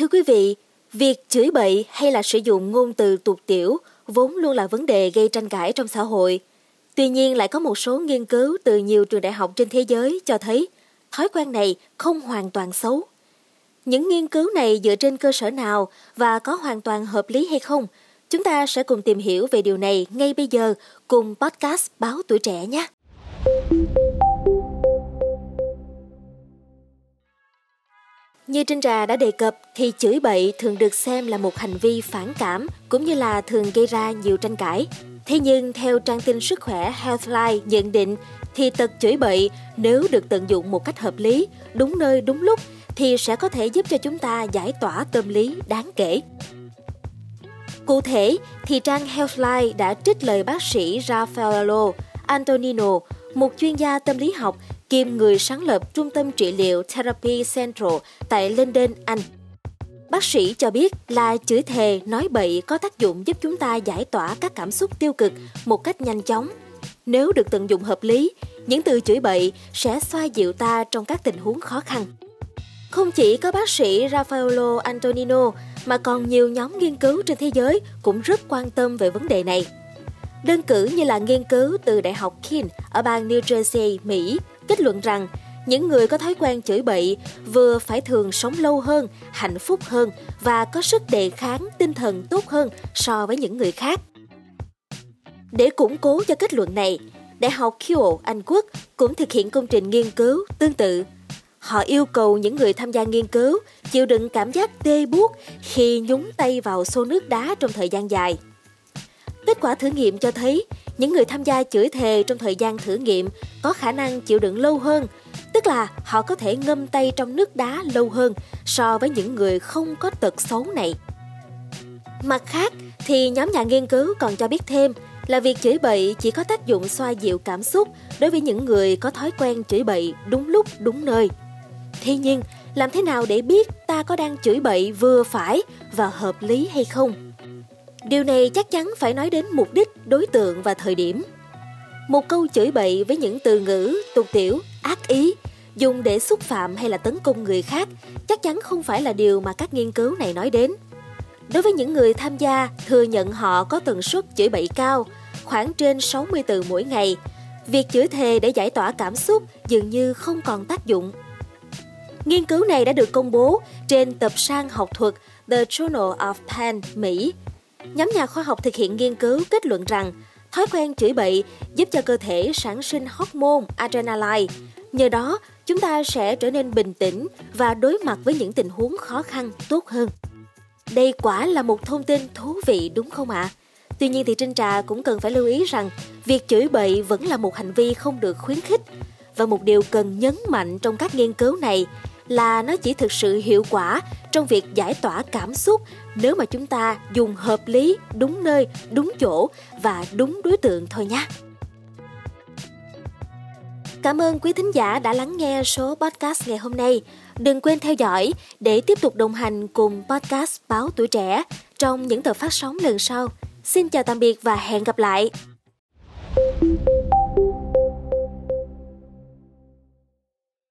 Thưa quý vị, việc chửi bậy hay là sử dụng ngôn từ tục tiểu vốn luôn là vấn đề gây tranh cãi trong xã hội. Tuy nhiên lại có một số nghiên cứu từ nhiều trường đại học trên thế giới cho thấy thói quen này không hoàn toàn xấu. Những nghiên cứu này dựa trên cơ sở nào và có hoàn toàn hợp lý hay không? Chúng ta sẽ cùng tìm hiểu về điều này ngay bây giờ cùng podcast Báo Tuổi Trẻ nhé. Như Trinh Trà đã đề cập thì chửi bậy thường được xem là một hành vi phản cảm cũng như là thường gây ra nhiều tranh cãi. Thế nhưng theo trang tin sức khỏe Healthline nhận định thì tật chửi bậy nếu được tận dụng một cách hợp lý, đúng nơi đúng lúc thì sẽ có thể giúp cho chúng ta giải tỏa tâm lý đáng kể. Cụ thể thì trang Healthline đã trích lời bác sĩ Raffaello Antonino, một chuyên gia tâm lý học kiêm người sáng lập Trung tâm trị liệu Therapy Central tại London, Anh. Bác sĩ cho biết là chửi thề, nói bậy có tác dụng giúp chúng ta giải tỏa các cảm xúc tiêu cực một cách nhanh chóng. Nếu được tận dụng hợp lý, những từ chửi bậy sẽ xoa dịu ta trong các tình huống khó khăn. Không chỉ có bác sĩ Raffaello Antonino mà còn nhiều nhóm nghiên cứu trên thế giới cũng rất quan tâm về vấn đề này. Đơn cử như là nghiên cứu từ Đại học King ở bang New Jersey, Mỹ kết luận rằng những người có thói quen chửi bậy vừa phải thường sống lâu hơn, hạnh phúc hơn và có sức đề kháng tinh thần tốt hơn so với những người khác. Để củng cố cho kết luận này, Đại học Keele, Anh Quốc cũng thực hiện công trình nghiên cứu tương tự. Họ yêu cầu những người tham gia nghiên cứu chịu đựng cảm giác tê buốt khi nhúng tay vào xô nước đá trong thời gian dài. Kết quả thử nghiệm cho thấy những người tham gia chửi thề trong thời gian thử nghiệm có khả năng chịu đựng lâu hơn, tức là họ có thể ngâm tay trong nước đá lâu hơn so với những người không có tật xấu này. Mặt khác thì nhóm nhà nghiên cứu còn cho biết thêm là việc chửi bậy chỉ có tác dụng xoa dịu cảm xúc đối với những người có thói quen chửi bậy đúng lúc đúng nơi. Thế nhưng, làm thế nào để biết ta có đang chửi bậy vừa phải và hợp lý hay không? Điều này chắc chắn phải nói đến mục đích, đối tượng và thời điểm. Một câu chửi bậy với những từ ngữ, tục tiểu, ác ý, dùng để xúc phạm hay là tấn công người khác chắc chắn không phải là điều mà các nghiên cứu này nói đến. Đối với những người tham gia thừa nhận họ có tần suất chửi bậy cao, khoảng trên 60 từ mỗi ngày, việc chửi thề để giải tỏa cảm xúc dường như không còn tác dụng. Nghiên cứu này đã được công bố trên tập san học thuật The Journal of Penn, Mỹ Nhóm nhà khoa học thực hiện nghiên cứu kết luận rằng thói quen chửi bậy giúp cho cơ thể sản sinh hormone adrenaline. Nhờ đó, chúng ta sẽ trở nên bình tĩnh và đối mặt với những tình huống khó khăn tốt hơn. Đây quả là một thông tin thú vị đúng không ạ? À? Tuy nhiên thì Trinh Trà cũng cần phải lưu ý rằng việc chửi bậy vẫn là một hành vi không được khuyến khích và một điều cần nhấn mạnh trong các nghiên cứu này là nó chỉ thực sự hiệu quả trong việc giải tỏa cảm xúc nếu mà chúng ta dùng hợp lý, đúng nơi, đúng chỗ và đúng đối tượng thôi nhé. Cảm ơn quý thính giả đã lắng nghe số podcast ngày hôm nay. Đừng quên theo dõi để tiếp tục đồng hành cùng podcast Báo Tuổi Trẻ trong những tờ phát sóng lần sau. Xin chào tạm biệt và hẹn gặp lại!